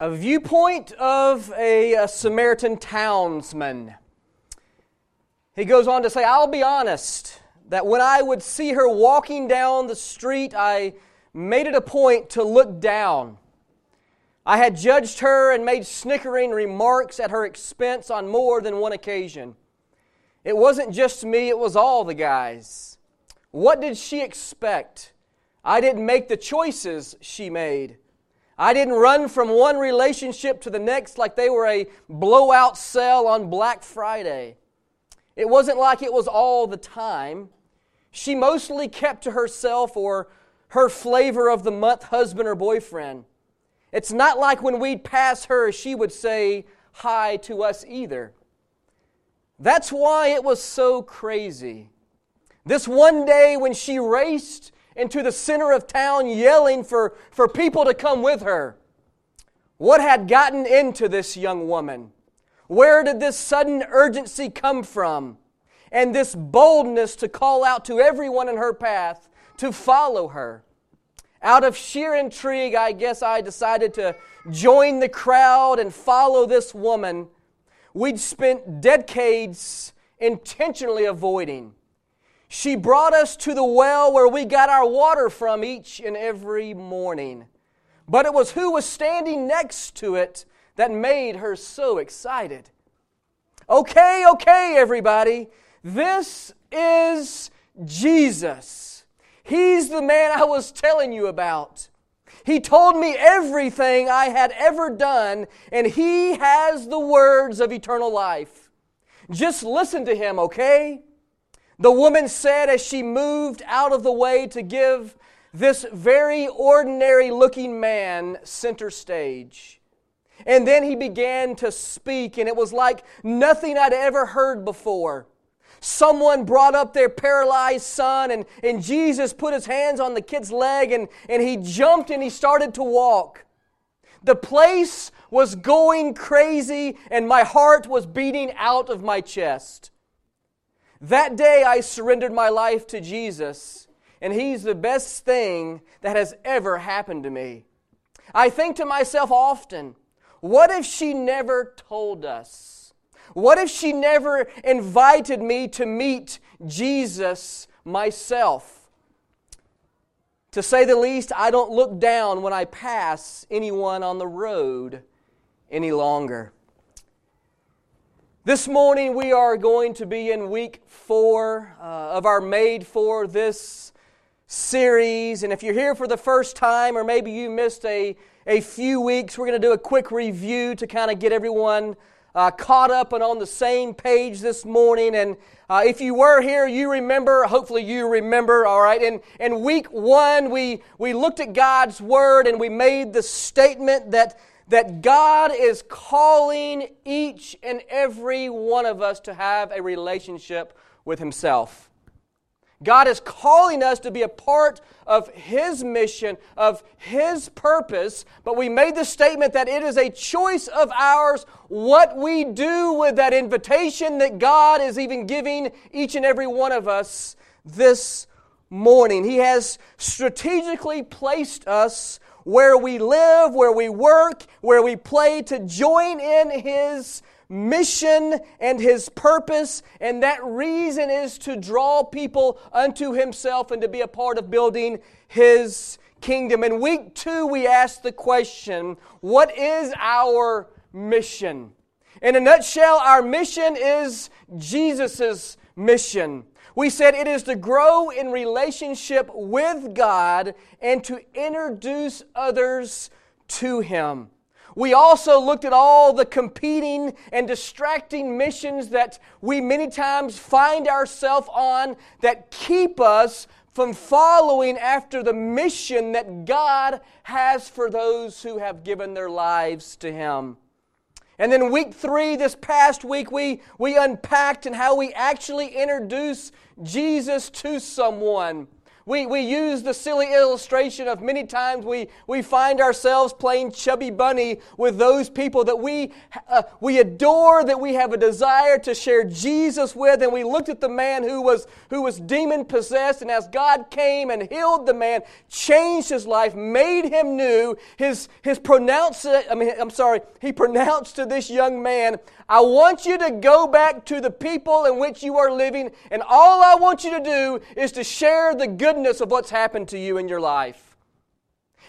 a viewpoint of a, a, Samaritan townsman. He goes on to say, I'll be honest, that when I would see her walking down the street, I made it a point to look down. I had judged her and made snickering remarks at her expense on more than one occasion. It wasn't just me, it was all the guys. What did she expect? I didn't make the choices she made. I didn't run from one relationship to the next like they were a blowout sale on Black Friday. It wasn't like it was all the time. She mostly kept to herself or her flavor of the month husband or boyfriend. It's not like when we'd pass her, she would say hi to us either. That's why it was so crazy. This one day when she raced into the center of town yelling for, for people to come with her. What had gotten into this young woman? Where did this sudden urgency come from? And this boldness to call out to everyone in her path to follow her. Out of sheer intrigue, I guess I decided to join the crowd and follow this woman we'd spent decades intentionally avoiding. She brought us to the well where we got our water from each and every morning. But it was who was standing next to it that made her so excited. Okay, okay, everybody. This is Jesus. He's the man I was telling you about. He told me everything I had ever done, and He has the words of eternal life. Just listen to Him, okay? The woman said as she moved out of the way to give this very ordinary looking man center stage. And then he began to speak, and it was like nothing I'd ever heard before. Someone brought up their paralyzed son, and, and Jesus put his hands on the kid's leg, and, and he jumped and he started to walk. The place was going crazy, and my heart was beating out of my chest. That day I surrendered my life to Jesus, and He's the best thing that has ever happened to me. I think to myself often, what if she never told us? What if she never invited me to meet Jesus myself? To say the least, I don't look down when I pass anyone on the road any longer. This morning we are going to be in week four uh, of our Made for This series. And if you're here for the first time, or maybe you missed a, a few weeks, we're going to do a quick review to kind of get everyone uh, caught up and on the same page this morning. And uh, if you were here, you remember, hopefully you remember, all right. In, in week one, we, we looked at God's Word and we made the statement that that God is calling each and every one of us to have a relationship with Himself. God is calling us to be a part of His mission, of His purpose, but we made the statement that it is a choice of ours what we do with that invitation that God is even giving each and every one of us this morning. He has strategically placed us where we live, where we work, where we play to join in His mission and His purpose. And that reason is to draw people unto Himself and to be a part of building His kingdom. In week two, we asked the question what is our mission? In a nutshell, our mission is Jesus' mission. We said it is to grow in relationship with God and to introduce others to Him. We also looked at all the competing and distracting missions that we many times find ourselves on that keep us from following after the mission that God has for those who have given their lives to Him. And then week three, this past week, we, we unpacked and how we actually introduce Jesus to someone. We, we use the silly illustration of many times we, we find ourselves playing chubby bunny with those people that we, uh, we adore, that we have a desire to share Jesus with. And we looked at the man who was, who was demon possessed, and as God came and healed the man, changed his life, made him new, his, his pronounce, I mean, I'm sorry, he pronounced to this young man, I want you to go back to the people in which you are living, and all I want you to do is to share the goodness of what's happened to you in your life.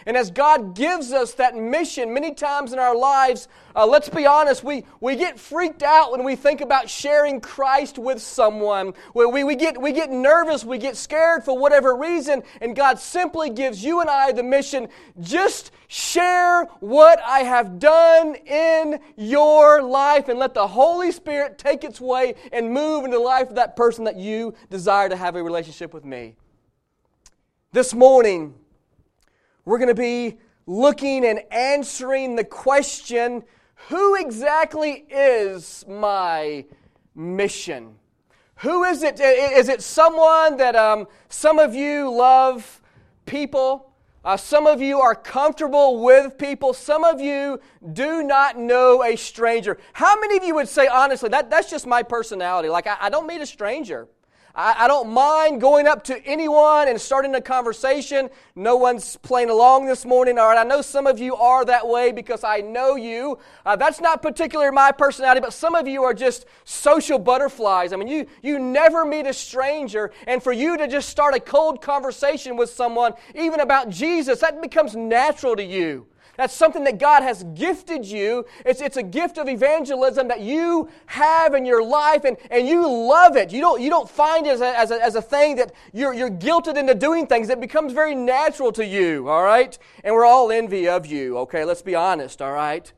And as God gives us that mission many times in our lives, uh, let's be honest, we, we get freaked out when we think about sharing Christ with someone. We, we, we, get, we get nervous, we get scared for whatever reason, and God simply gives you and I the mission just share what I have done in your life and let the Holy Spirit take its way and move into the life of that person that you desire to have a relationship with me. This morning, we're going to be looking and answering the question who exactly is my mission? Who is it? Is it someone that um, some of you love people? Uh, some of you are comfortable with people. Some of you do not know a stranger. How many of you would say, honestly, that, that's just my personality? Like, I, I don't meet a stranger. I, I don't mind going up to anyone and starting a conversation. No one's playing along this morning. All right, I know some of you are that way because I know you. Uh, that's not particularly my personality, but some of you are just social butterflies. I mean, you, you never meet a stranger, and for you to just start a cold conversation with someone, even about Jesus, that becomes natural to you. That's something that God has gifted you. It's, it's a gift of evangelism that you have in your life and, and you love it. You don't, you don't find it as a, as a, as a thing that you're, you're guilted into doing things. It becomes very natural to you, all right? And we're all envy of you, okay? Let's be honest, all right?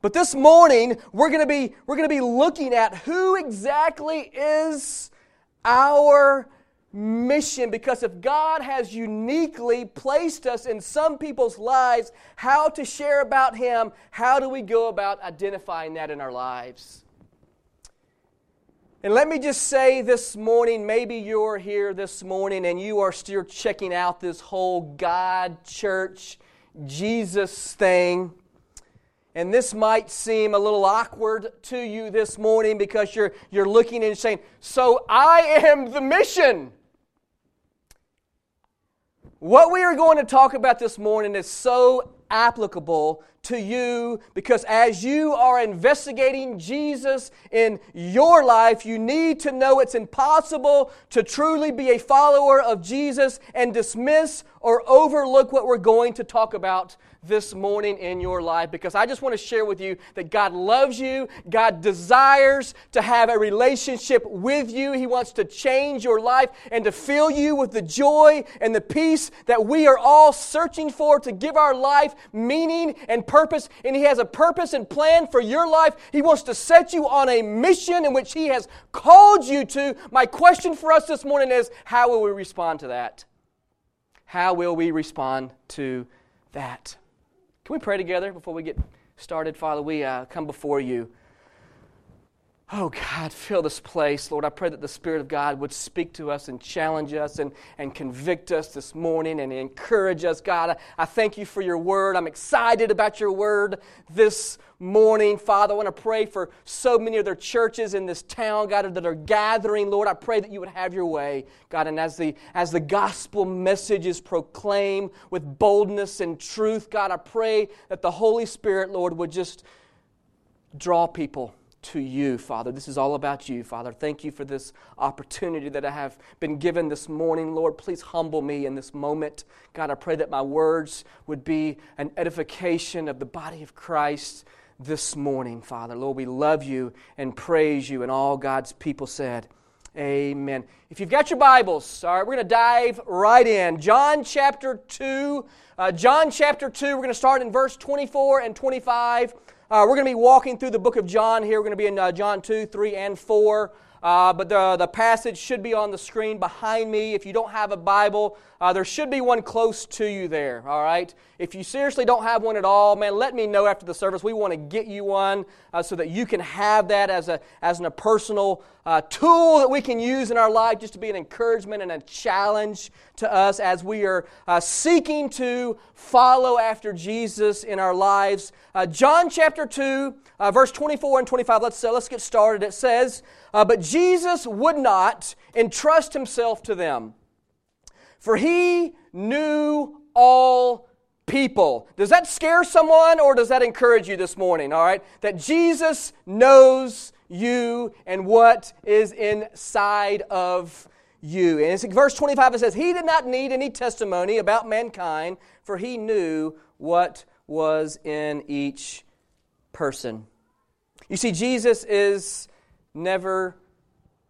But this morning, we're going to be, we're going to be looking at who exactly is our mission because if God has uniquely placed us in some people's lives, how to share about Him, how do we go about identifying that in our lives? And let me just say this morning maybe you're here this morning and you are still checking out this whole God, church, Jesus thing. And this might seem a little awkward to you this morning because you're, you're looking and saying, So I am the mission. What we are going to talk about this morning is so applicable to you because as you are investigating Jesus in your life, you need to know it's impossible to truly be a follower of Jesus and dismiss or overlook what we're going to talk about this morning in your life because I just want to share with you that God loves you. God desires to have a relationship with you. He wants to change your life and to fill you with the joy and the peace that we are all searching for to give our life meaning and purpose. And He has a purpose and plan for your life. He wants to set you on a mission in which He has called you to. My question for us this morning is how will we respond to that? How will we respond to that? Can we pray together before we get started? Father, we uh, come before you. Oh God, fill this place. Lord, I pray that the Spirit of God would speak to us and challenge us and, and convict us this morning and encourage us. God, I, I thank you for your word. I'm excited about your word this morning. Father, I want to pray for so many of their churches in this town, God, that are gathering. Lord, I pray that you would have your way, God. And as the, as the gospel message is proclaimed with boldness and truth, God, I pray that the Holy Spirit, Lord, would just draw people to you, Father. This is all about you, Father. Thank you for this opportunity that I have been given this morning. Lord, please humble me in this moment. God, I pray that my words would be an edification of the body of Christ this morning, Father. Lord, we love you and praise you, and all God's people said, Amen. If you've got your Bibles, all right, we're going to dive right in. John chapter 2. Uh, John chapter 2, we're going to start in verse 24 and 25. Uh, we're going to be walking through the book of John here. We're going to be in uh, John 2, 3, and 4. Uh, but the, the passage should be on the screen behind me. If you don't have a Bible, uh, there should be one close to you there, all right? If you seriously don't have one at all, man, let me know after the service. We want to get you one uh, so that you can have that as a, as a personal uh, tool that we can use in our life just to be an encouragement and a challenge to us as we are uh, seeking to follow after Jesus in our lives. Uh, John chapter 2, verse 24 and 25, let's, let's get started. It says, Uh, but Jesus would not entrust himself to them for he knew all people. Does that scare someone or does that encourage you this morning? All right? That Jesus knows you and what is inside of you. And it's verse 25 it says, He did not need any testimony about mankind, for he knew what was in each person. You see, Jesus is never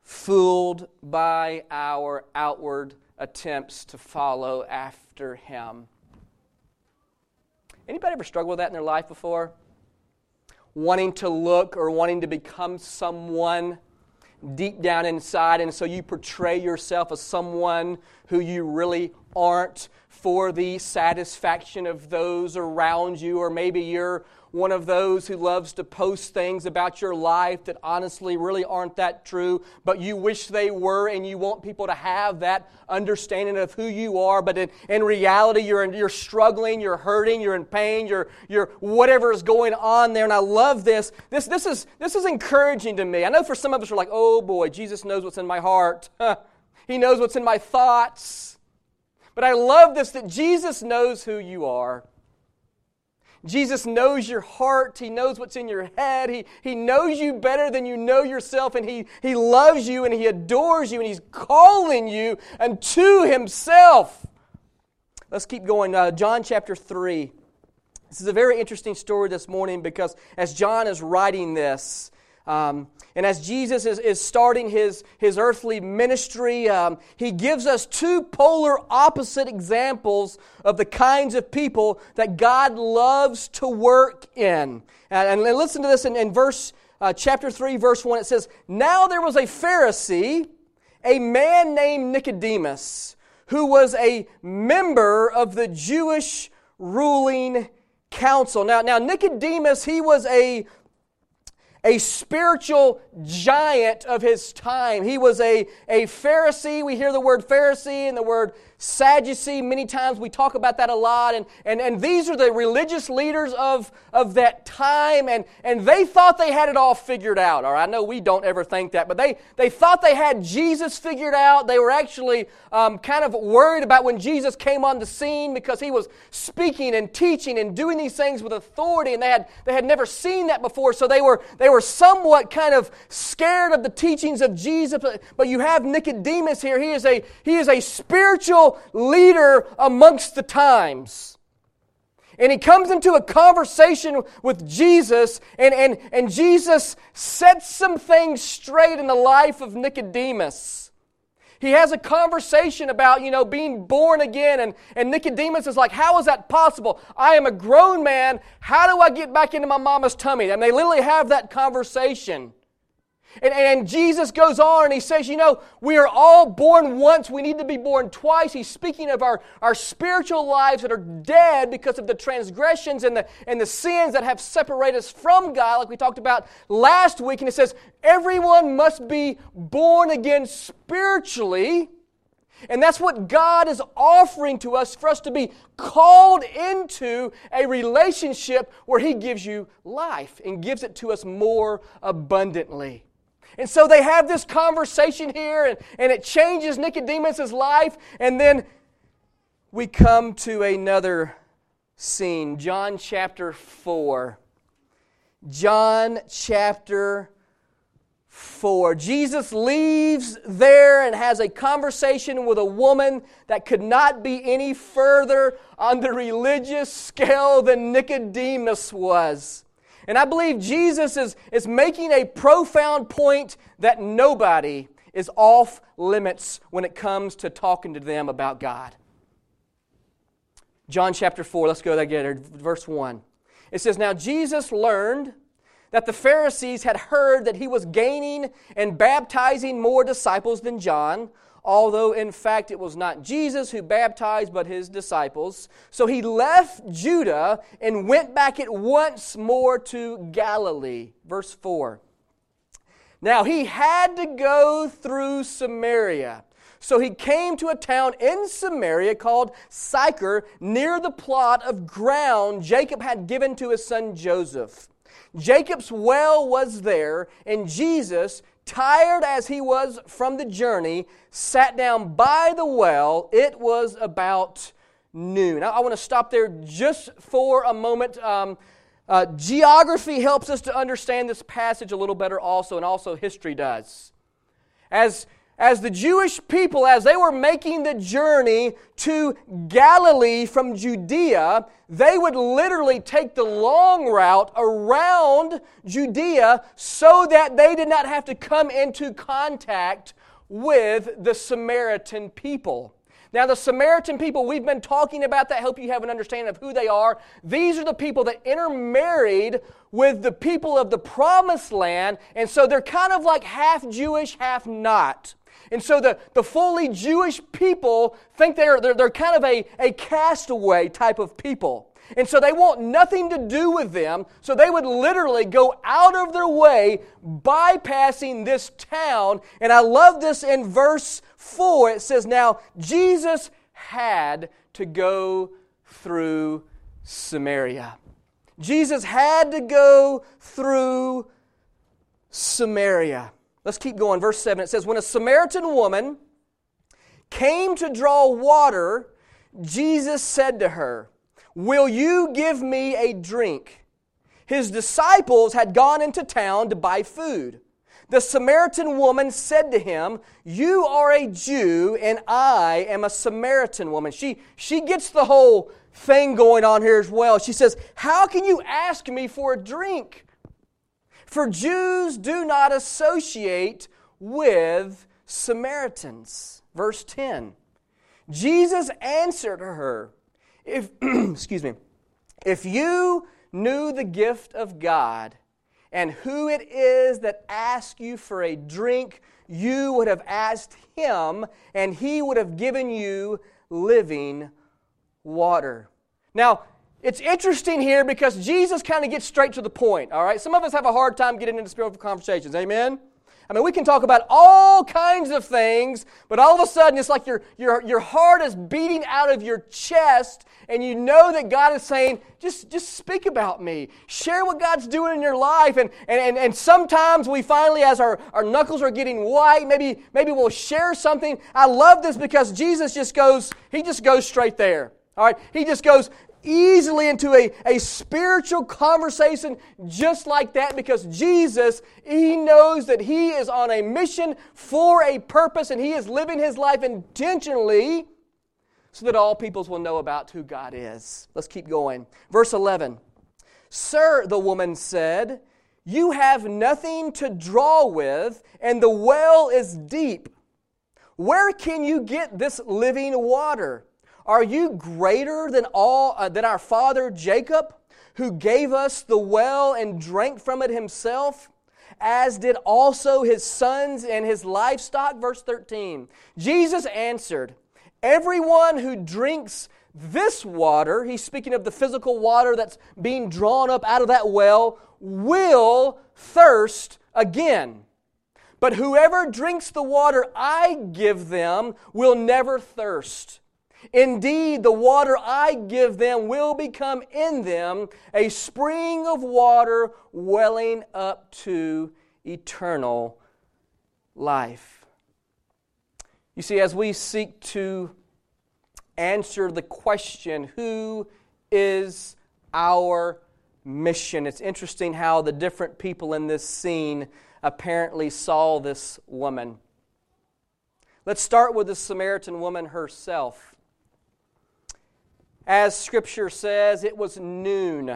fooled by our outward attempts to follow after him. Anybody ever struggled with that in their life before? Wanting to look or wanting to become someone deep down inside, and so you portray yourself as someone who you really aren't for the satisfaction of those around you, or maybe you're one of those who loves to post things about your life that honestly really aren't that true, but you wish they were, and you want people to have that understanding of who you are. But in, in reality, you're, you're struggling, you're hurting, you're in pain, you're, you're whatever is going on there. And I love this. This, this, is, this is encouraging to me. I know for some of us we're like, oh boy, Jesus knows what's in my heart, He knows what's in my thoughts. But I love this that Jesus knows who you are. Jesus knows your heart. He knows what's in your head. He, he knows you better than you know yourself, and he, he loves you and He adores you, and He's calling you unto Himself. Let's keep going. Uh, John chapter 3. This is a very interesting story this morning because as John is writing this, um, and as Jesus is, is starting his, his earthly ministry, um, he gives us two polar opposite examples of the kinds of people that God loves to work in. And, and listen to this in, in verse uh, chapter 3, verse 1. It says, Now there was a Pharisee, a man named Nicodemus, who was a member of the Jewish ruling council. Now, now Nicodemus, he was a a spiritual giant of his time. He was a, a Pharisee. We hear the word Pharisee and the word Sadducee. Many times we talk about that a lot. And, and, and these are the religious leaders of, of that time. And, and they thought they had it all figured out. Or I know we don't ever think that, but they, they thought they had Jesus figured out. They were actually um, kind of worried about when Jesus came on the scene because he was speaking and teaching and doing these things with authority. And they had, they had never seen that before. So they were, they were somewhat kind of scared of the teachings of Jesus. But, you have Nicodemus here. He is a, he is a spiritual leader amongst the times. And he comes into a conversation with Jesus, and, and, and Jesus sets some things straight in the life of Nicodemus. He has a conversation about, you know, being born again, and, and Nicodemus is like, How is that possible? I am a grown man. How do I get back into my mama's tummy? And they literally have that conversation. And, and Jesus goes on and he says, You know, we are all born once. We need to be born twice. He's speaking of our, our spiritual lives that are dead because of the transgressions and the, and the sins that have separated us from God, like we talked about last week. And it says, Everyone must be born again spiritually. And that's what God is offering to us for us to be called into a relationship where He gives you life and gives it to us more abundantly. And so they have this conversation here, and, and it changes Nicodemus' life. And then we come to another scene John chapter 4. John chapter 4. Jesus leaves there and has a conversation with a woman that could not be any further on the religious scale than Nicodemus was. And I believe Jesus is, is making a profound point that nobody is off limits when it comes to talking to them about God. John chapter 4, let's go together, verse 1. It says, Now Jesus learned that the Pharisees had heard that he was gaining and baptizing more disciples than John, although in fact it was not Jesus who baptized, but his disciples. So he left Judah and went back at once more to Galilee. Verse 4. Now he had to go through Samaria. So he came to a town in Samaria called Sychar, near the plot of ground Jacob had given to his son Joseph. Jacob's well was there, and Jesus, tired as he was from the journey, sat down by the well. It was about noon. I, want to stop there just for a moment. Um, uh, geography helps us to understand this passage a little better, also, and also history does. As as the Jewish people, as they were making the journey to Galilee from Judea, they would literally take the long route around Judea so that they did not have to come into contact with the Samaritan people. Now, the Samaritan people, we've been talking about that, help you have an understanding of who they are. These are the people that intermarried with the people of the promised land, and so they're kind of like half Jewish, half not. And so the, the fully Jewish people think they're, they're, they're kind of a, a castaway type of people. And so they want nothing to do with them. So they would literally go out of their way, bypassing this town. And I love this in verse 4. It says, Now Jesus had to go through Samaria. Jesus had to go through Samaria. Let's keep going. Verse 7 it says, When a Samaritan woman came to draw water, Jesus said to her, Will you give me a drink? His disciples had gone into town to buy food. The Samaritan woman said to him, You are a Jew, and I am a Samaritan woman. She, she gets the whole thing going on here as well. She says, How can you ask me for a drink? For Jews do not associate with Samaritans. Verse 10. Jesus answered her, if, excuse me, if you knew the gift of God and who it is that asks you for a drink, you would have asked him, and he would have given you living water. Now, it's interesting here because Jesus kind of gets straight to the point, all right? Some of us have a hard time getting into spiritual conversations, amen? I mean, we can talk about all kinds of things, but all of a sudden it's like your, your, your heart is beating out of your chest, and you know that God is saying, just, just speak about me. Share what God's doing in your life. And, and, and, and sometimes we finally, as our, our knuckles are getting white, maybe, maybe we'll share something. I love this because Jesus just goes, he just goes straight there. All right? He just goes, easily into a, a spiritual conversation just like that because Jesus, He knows that He is on a mission for a purpose and He is living His life intentionally so that all peoples will know about who God is. Let's keep going. Verse 11 Sir, the woman said, You have nothing to draw with, and the well is deep. Where can you get this living water? Are you greater than all uh, than our father Jacob, who gave us the well and drank from it himself? As did also his sons and his livestock. Verse 13. Jesus answered, Everyone who drinks this water, he's speaking of the physical water that's being drawn up out of that well, will thirst again. But whoever drinks the water I give them will never thirst. Indeed, the water I give them will become in them a spring of water welling up to eternal life. You see, as we seek to answer the question, who is our mission? It's interesting how the different people in this scene apparently saw this woman. Let's start with the Samaritan woman herself. As Scripture says, it was noon.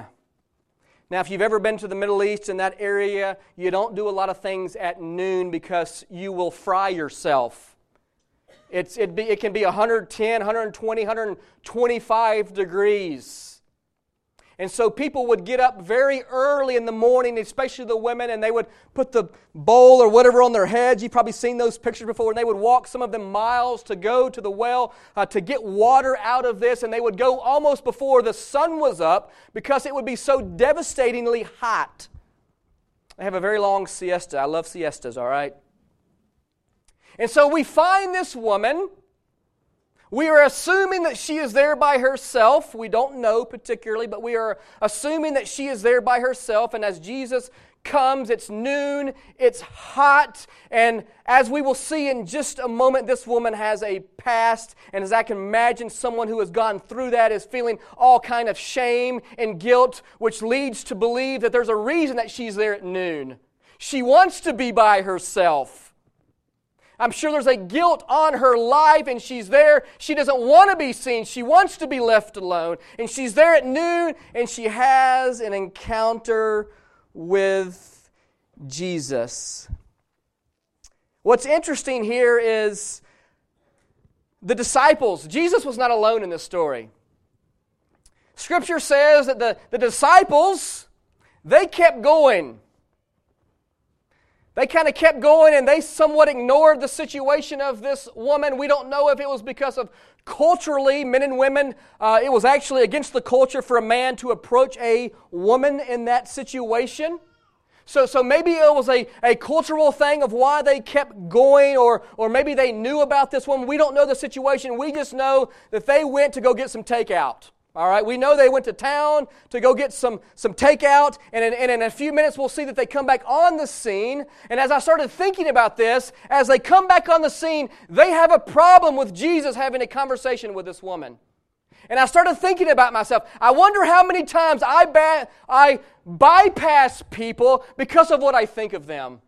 Now, if you've ever been to the Middle East in that area, you don't do a lot of things at noon because you will fry yourself. It's, it, be, it can be 110, 120, 125 degrees. And so people would get up very early in the morning, especially the women, and they would put the bowl or whatever on their heads. You've probably seen those pictures before. And they would walk some of them miles to go to the well uh, to get water out of this. And they would go almost before the sun was up because it would be so devastatingly hot. They have a very long siesta. I love siestas, all right? And so we find this woman we are assuming that she is there by herself. We don't know particularly, but we are assuming that she is there by herself. And as Jesus comes, it's noon, it's hot, and as we will see in just a moment, this woman has a past. And as I can imagine, someone who has gone through that is feeling all kind of shame and guilt, which leads to believe that there's a reason that she's there at noon. She wants to be by herself. I'm sure there's a guilt on her life, and she's there. She doesn't want to be seen. She wants to be left alone. And she's there at noon, and she has an encounter with Jesus. What's interesting here is the disciples. Jesus was not alone in this story. Scripture says that the, the disciples, they kept going. They kind of kept going and they somewhat ignored the situation of this woman. We don't know if it was because of culturally, men and women, uh, it was actually against the culture for a man to approach a woman in that situation. So, so maybe it was a, a cultural thing of why they kept going, or, or maybe they knew about this woman. We don't know the situation. We just know that they went to go get some takeout. All right, we know they went to town to go get some, some takeout, and in, and in a few minutes we'll see that they come back on the scene. And as I started thinking about this, as they come back on the scene, they have a problem with Jesus having a conversation with this woman. And I started thinking about myself. I wonder how many times I, ba- I bypass people because of what I think of them.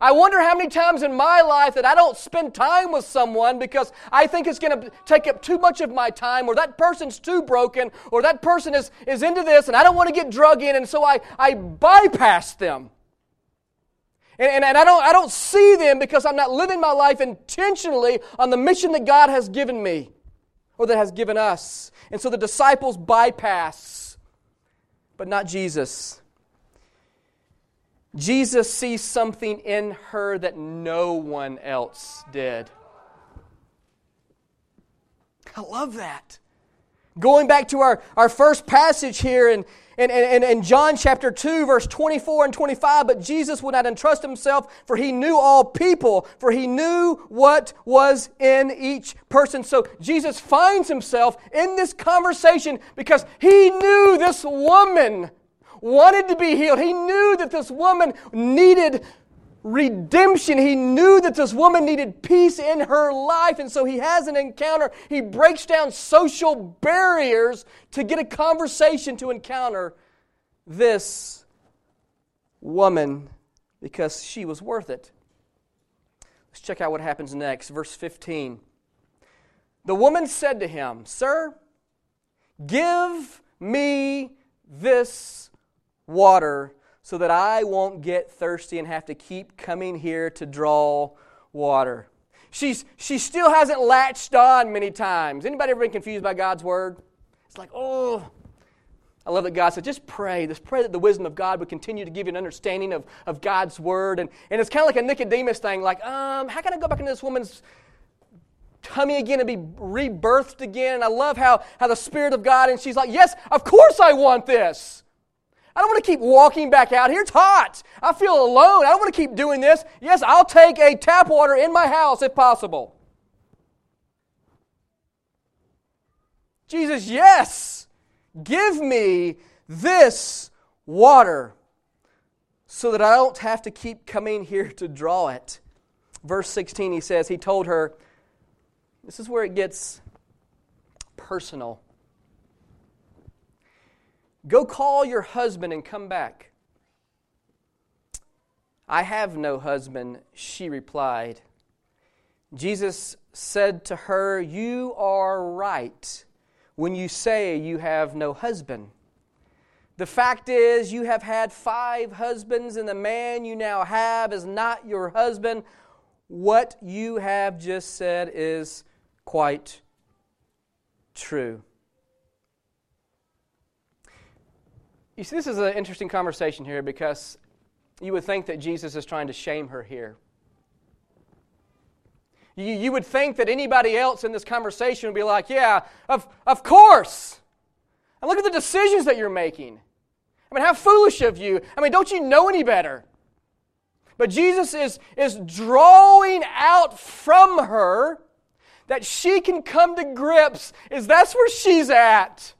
I wonder how many times in my life that I don't spend time with someone because I think it's going to take up too much of my time, or that person's too broken, or that person is, is into this and I don't want to get drug in, and so I, I bypass them. And, and, and I, don't, I don't see them because I'm not living my life intentionally on the mission that God has given me or that has given us. And so the disciples bypass, but not Jesus. Jesus sees something in her that no one else did. I love that. Going back to our, our first passage here in, in, in, in John chapter 2, verse 24 and 25, but Jesus would not entrust himself, for he knew all people, for he knew what was in each person. So Jesus finds himself in this conversation because he knew this woman wanted to be healed. He knew that this woman needed redemption. He knew that this woman needed peace in her life. And so he has an encounter. He breaks down social barriers to get a conversation to encounter this woman because she was worth it. Let's check out what happens next. Verse 15. The woman said to him, Sir, give me this water so that I won't get thirsty and have to keep coming here to draw water. She's, she still hasn't latched on many times. Anybody ever been confused by God's word? It's like, oh, I love that God said, just pray. Just pray that the wisdom of God would continue to give you an understanding of, of God's word. And, and it's kind of like a Nicodemus thing, like, um, how can I go back into this woman's tummy again and be rebirthed again? And I love how, how the Spirit of God, and she's like, yes, of course I want this. I don't want to keep walking back out here. It's hot. I feel alone. I don't want to keep doing this. Yes, I'll take a tap water in my house if possible. Jesus, yes, give me this water so that I don't have to keep coming here to draw it. Verse 16, he says, He told her, this is where it gets personal. Go call your husband and come back. I have no husband, she replied. Jesus said to her, You are right when you say you have no husband. The fact is, you have had five husbands, and the man you now have is not your husband. What you have just said is quite true. You see, this is an interesting conversation here because you would think that Jesus is trying to shame her here. You, you would think that anybody else in this conversation would be like, Yeah, of, of course. And look at the decisions that you're making. I mean, how foolish of you. I mean, don't you know any better? But Jesus is, is drawing out from her that she can come to grips is that's where she's at.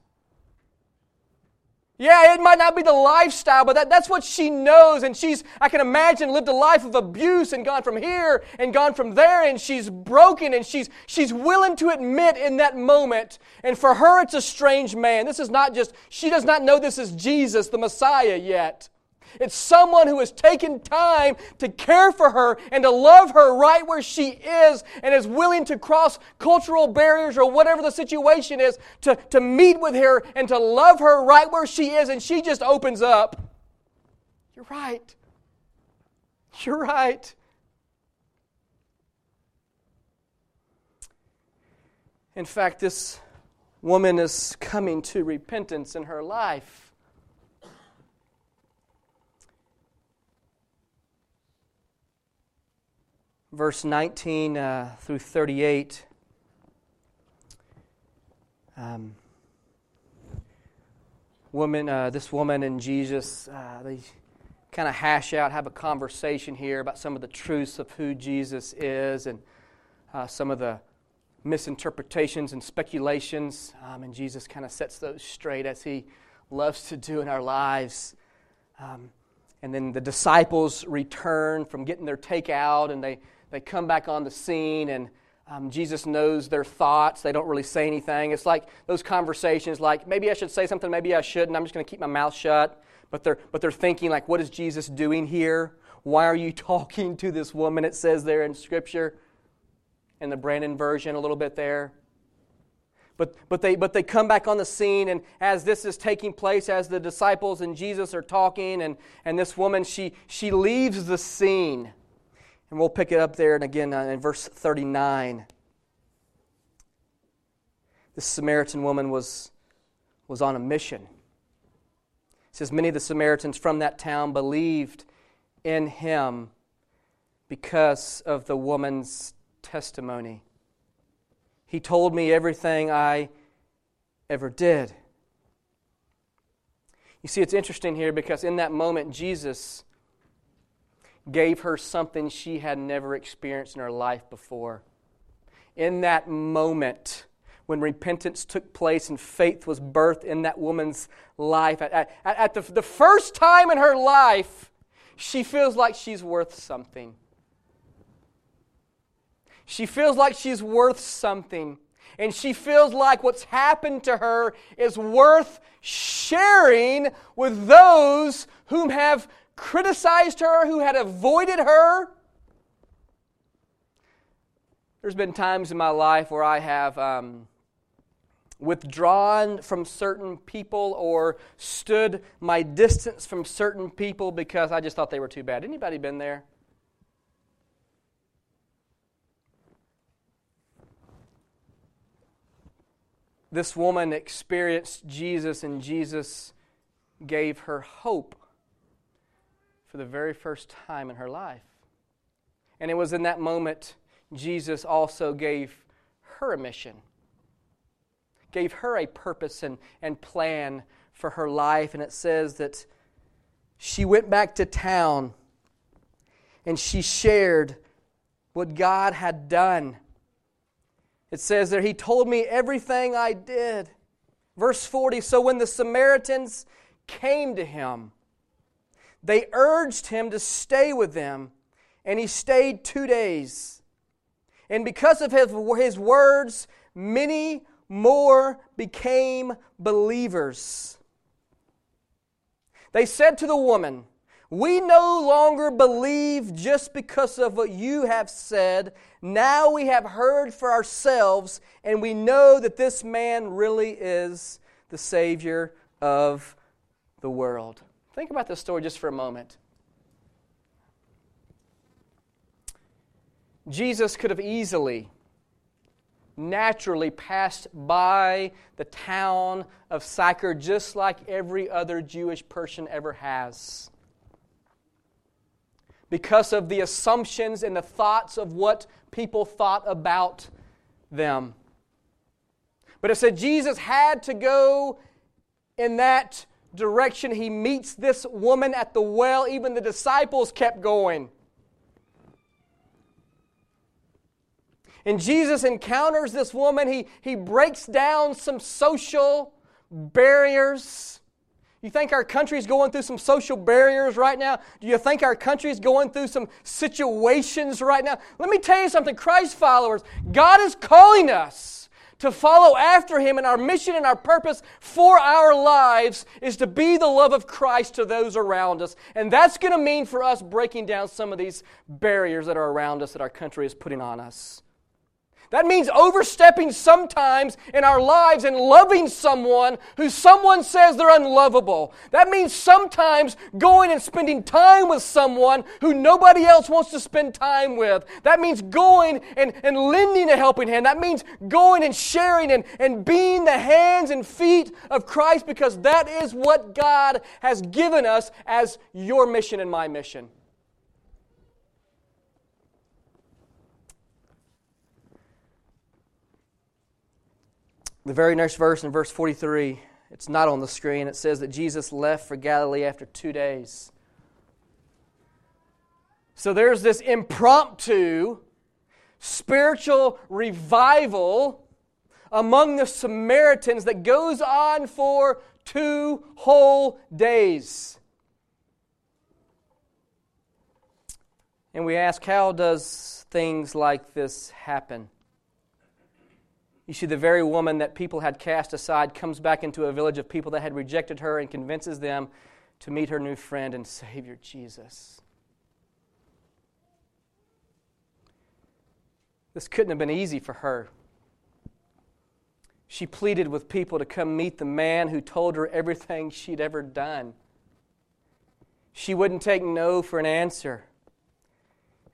Yeah, it might not be the lifestyle, but that, that's what she knows. And she's, I can imagine, lived a life of abuse and gone from here and gone from there, and she's broken and she's, she's willing to admit in that moment. And for her, it's a strange man. This is not just, she does not know this is Jesus, the Messiah, yet. It's someone who has taken time to care for her and to love her right where she is and is willing to cross cultural barriers or whatever the situation is to, to meet with her and to love her right where she is. And she just opens up. You're right. You're right. In fact, this woman is coming to repentance in her life. Verse 19 uh, through 38. Um, woman, uh, this woman and Jesus, uh, they kind of hash out, have a conversation here about some of the truths of who Jesus is and uh, some of the misinterpretations and speculations. Um, and Jesus kind of sets those straight as he loves to do in our lives. Um, and then the disciples return from getting their takeout and they they come back on the scene and um, Jesus knows their thoughts. They don't really say anything. It's like those conversations, like maybe I should say something, maybe I shouldn't. I'm just going to keep my mouth shut. But they're, but they're thinking, like, what is Jesus doing here? Why are you talking to this woman? It says there in Scripture, in the Brandon version, a little bit there. But, but, they, but they come back on the scene, and as this is taking place, as the disciples and Jesus are talking, and, and this woman, she, she leaves the scene. And we'll pick it up there and again uh, in verse 39. This Samaritan woman was, was on a mission. It says, Many of the Samaritans from that town believed in him because of the woman's testimony. He told me everything I ever did. You see, it's interesting here because in that moment, Jesus gave her something she had never experienced in her life before. In that moment, when repentance took place and faith was birthed in that woman's life, at, at, at the, the first time in her life, she feels like she's worth something. She feels like she's worth something. And she feels like what's happened to her is worth sharing with those whom have criticized her, who had avoided her. There's been times in my life where I have um, withdrawn from certain people or stood my distance from certain people because I just thought they were too bad. Anybody been there? This woman experienced Jesus, and Jesus gave her hope for the very first time in her life. And it was in that moment Jesus also gave her a mission, gave her a purpose and, and plan for her life. And it says that she went back to town and she shared what God had done. It says there, He told me everything I did. Verse 40 So when the Samaritans came to him, they urged him to stay with them, and he stayed two days. And because of his, his words, many more became believers. They said to the woman, We no longer believe just because of what you have said. Now we have heard for ourselves, and we know that this man really is the Savior of the world. Think about this story just for a moment. Jesus could have easily naturally passed by the town of Sychar just like every other Jewish person ever has. Because of the assumptions and the thoughts of what people thought about them. But it said Jesus had to go in that direction. He meets this woman at the well. Even the disciples kept going. And Jesus encounters this woman. He, he breaks down some social barriers. You think our country's going through some social barriers right now? Do you think our country's going through some situations right now? Let me tell you something, Christ followers, God is calling us to follow after Him, and our mission and our purpose for our lives is to be the love of Christ to those around us. And that's going to mean for us breaking down some of these barriers that are around us that our country is putting on us. That means overstepping sometimes in our lives and loving someone who someone says they're unlovable. That means sometimes going and spending time with someone who nobody else wants to spend time with. That means going and, and lending a helping hand. That means going and sharing and, and being the hands and feet of Christ because that is what God has given us as your mission and my mission. The very next verse, in verse 43, it's not on the screen. It says that Jesus left for Galilee after two days. So there's this impromptu spiritual revival among the Samaritans that goes on for two whole days. And we ask, how does things like this happen? You see, the very woman that people had cast aside comes back into a village of people that had rejected her and convinces them to meet her new friend and Savior, Jesus. This couldn't have been easy for her. She pleaded with people to come meet the man who told her everything she'd ever done. She wouldn't take no for an answer.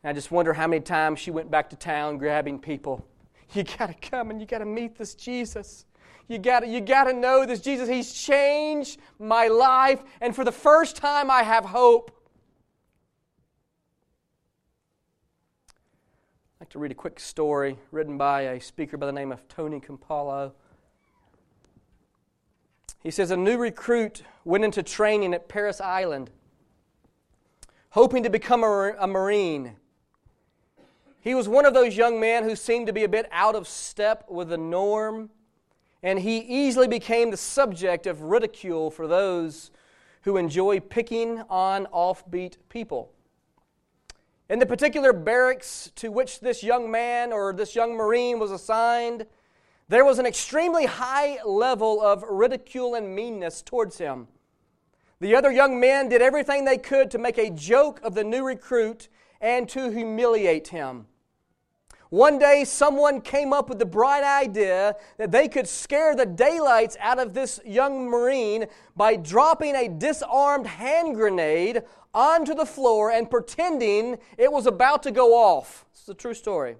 And I just wonder how many times she went back to town grabbing people you got to come and you got to meet this Jesus. You got you got to know this Jesus. He's changed my life, and for the first time, I have hope. I'd like to read a quick story written by a speaker by the name of Tony Campolo. He says a new recruit went into training at Parris Island, hoping to become a, a Marine. He was one of those young men who seemed to be a bit out of step with the norm, and he easily became the subject of ridicule for those who enjoy picking on offbeat people. In the particular barracks to which this young man or this young Marine was assigned, there was an extremely high level of ridicule and meanness towards him. The other young men did everything they could to make a joke of the new recruit and to humiliate him. One day, someone came up with the bright idea that they could scare the daylights out of this young Marine by dropping a disarmed hand grenade onto the floor and pretending it was about to go off. This is a true story.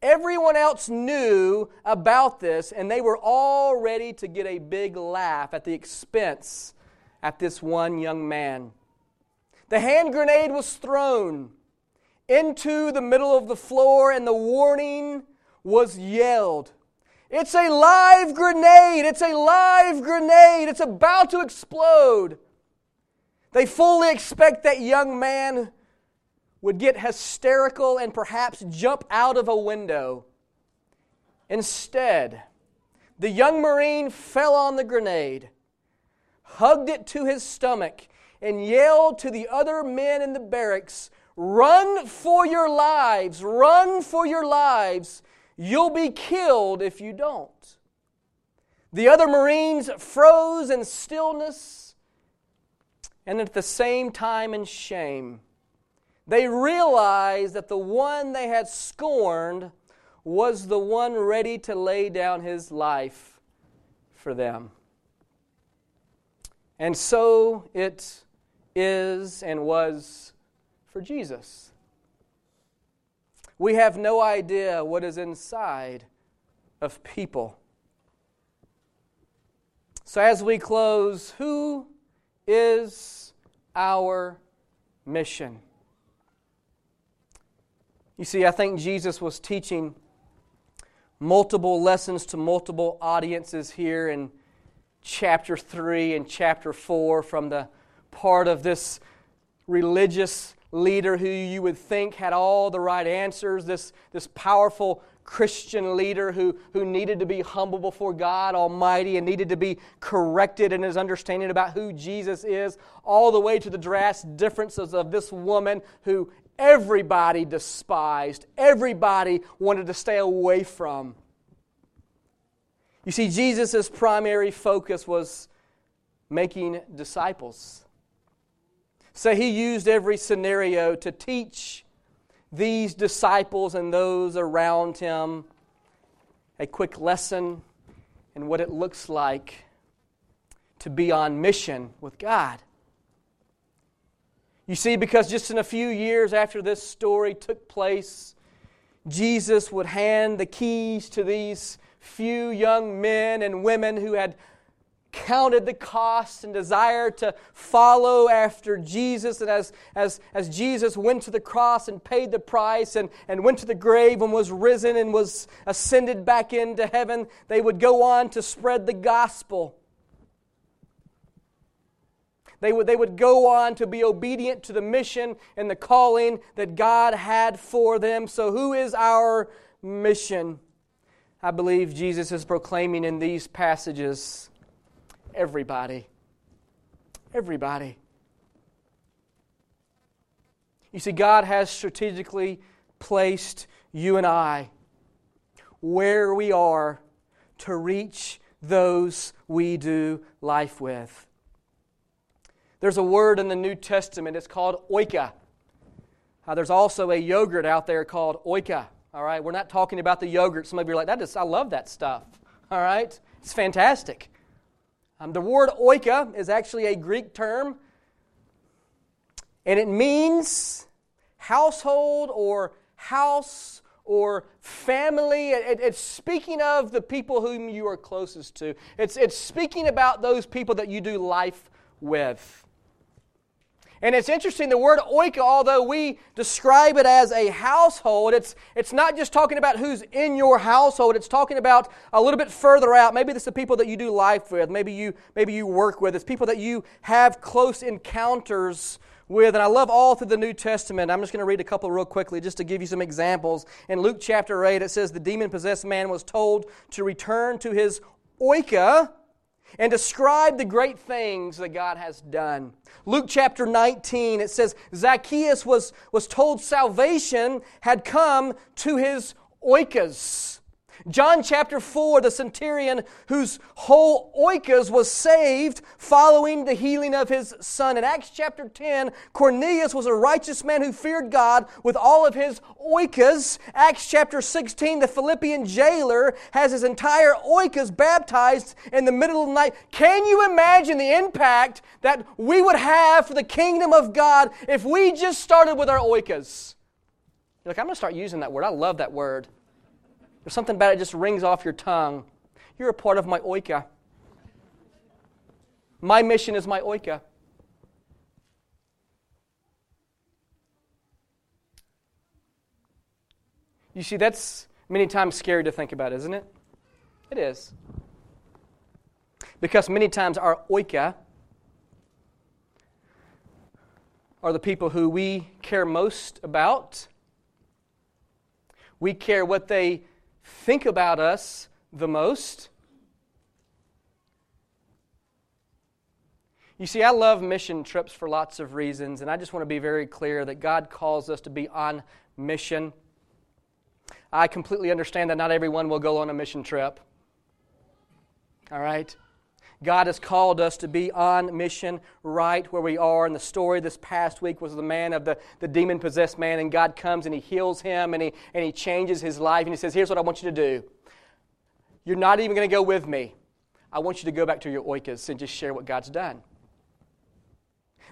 Everyone else knew about this, and they were all ready to get a big laugh at the expense at this one young man. The hand grenade was thrown into the middle of the floor, and the warning was yelled. It's a live grenade! It's a live grenade! It's about to explode! They fully expect that young man would get hysterical and perhaps jump out of a window. Instead, the young Marine fell on the grenade, hugged it to his stomach, and yelled to the other men in the barracks Run for your lives. Run for your lives. You'll be killed if you don't. The other Marines froze in stillness and at the same time in shame. They realized that the one they had scorned was the one ready to lay down his life for them. And so it is and was for Jesus. We have no idea what is inside of people. So, as we close, who is our mission? You see, I think Jesus was teaching multiple lessons to multiple audiences here in chapter 3 and chapter 4 from the part of this religious leader who you would think had all the right answers, this, this powerful Christian leader who, who needed to be humble before God Almighty and needed to be corrected in his understanding about who Jesus is, all the way to the drastic differences of this woman who everybody despised, everybody wanted to stay away from. You see, Jesus' primary focus was making disciples. So he used every scenario to teach these disciples and those around him a quick lesson in what it looks like to be on mission with God. You see, because just in a few years after this story took place, Jesus would hand the keys to these few young men and women who had counted the cost and desired to follow after Jesus. And as, as, as Jesus went to the cross and paid the price and, and went to the grave and was risen and was ascended back into heaven, they would go on to spread the gospel. They would, they would go on to be obedient to the mission and the calling that God had for them. So, who is our mission? I believe Jesus is proclaiming in these passages everybody. Everybody. You see, God has strategically placed you and I where we are to reach those we do life with. There's a word in the New Testament, it's called oika. Uh, there's also a yogurt out there called oika. All right, we're not talking about the yogurt. Some of you are like, that is, I love that stuff. All right, it's fantastic. Um, the word oika is actually a Greek term, and it means household or house or family. It, it's speaking of the people whom you are closest to. It's, it's speaking about those people that you do life with. And it's interesting, the word oika, although we describe it as a household, it's, it's not just talking about who's in your household, it's talking about a little bit further out. Maybe it's the people that you do life with, maybe you, maybe you work with, it's people that you have close encounters with. And I love all through the New Testament. I'm just going to read a couple real quickly just to give you some examples. In Luke chapter 8, it says, The demon possessed man was told to return to his oika and describe the great things that God has done. Luke chapter 19, it says Zacchaeus was, was told salvation had come to his oikos. John chapter 4, the centurion whose whole oikos was saved following the healing of his son. In Acts chapter 10, Cornelius was a righteous man who feared God with all of his oikos. Acts chapter 16, the Philippian jailer has his entire oikos baptized in the middle of the night. Can you imagine the impact that we would have for the kingdom of God if we just started with our oikos? Like, I'm going to start using that word. I love that word. There's something about it just rings off your tongue. You're a part of my oika. My mission is my oika. You see, that's many times scary to think about, isn't it? It is. Because many times our oika are the people who we care most about. We care what they think about us the most. You see, I love mission trips for lots of reasons, and I just want to be very clear that God calls us to be on mission. I completely understand that not everyone will go on a mission trip. All right? God has called us to be on mission right where we are. And the story this past week was the man of the, the demon possessed man, and God comes and he heals him and he, and he changes his life. And he says, Here's what I want you to do. You're not even going to go with me. I want you to go back to your oikos and just share what God's done.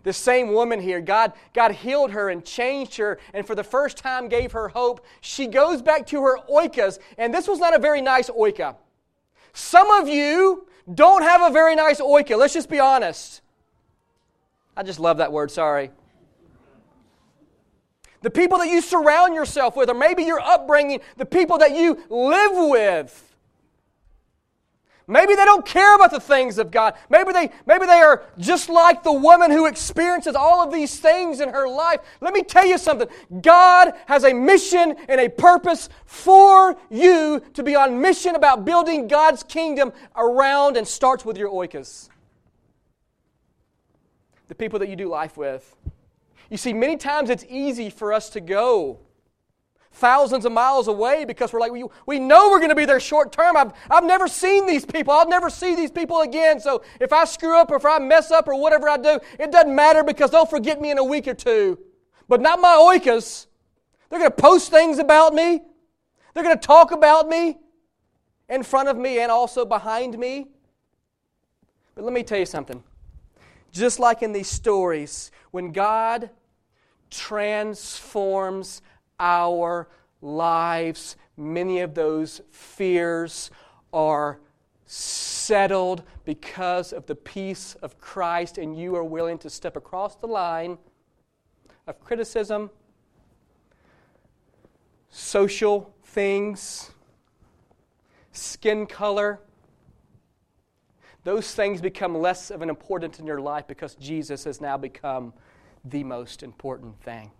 The same woman here, God, God healed her and changed her, and for the first time gave her hope. She goes back to her oikos, and this was not a very nice oika. Some of you don't have a very nice oika. Let's just be honest. I just love that word, sorry. The people that you surround yourself with, or maybe your upbringing, the people that you live with. Maybe they don't care about the things of God. Maybe they, maybe they are just like the woman who experiences all of these things in her life. Let me tell you something. God has a mission and a purpose for you to be on mission about building God's kingdom around and starts with your oikos. The people that you do life with. You see, many times it's easy for us to go thousands of miles away because we're like, we, we know we're going to be there short term. I've, I've never seen these people. I'll never see these people again. So if I screw up or if I mess up or whatever I do, it doesn't matter because they'll forget me in a week or two. But not my oikos. They're going to post things about me. They're going to talk about me in front of me and also behind me. But let me tell you something. Just like in these stories, when God transforms our lives, many of those fears are settled because of the peace of Christ, and you are willing to step across the line of criticism, social things, skin color. Those things become less of an importance in your life because Jesus has now become the most important thing.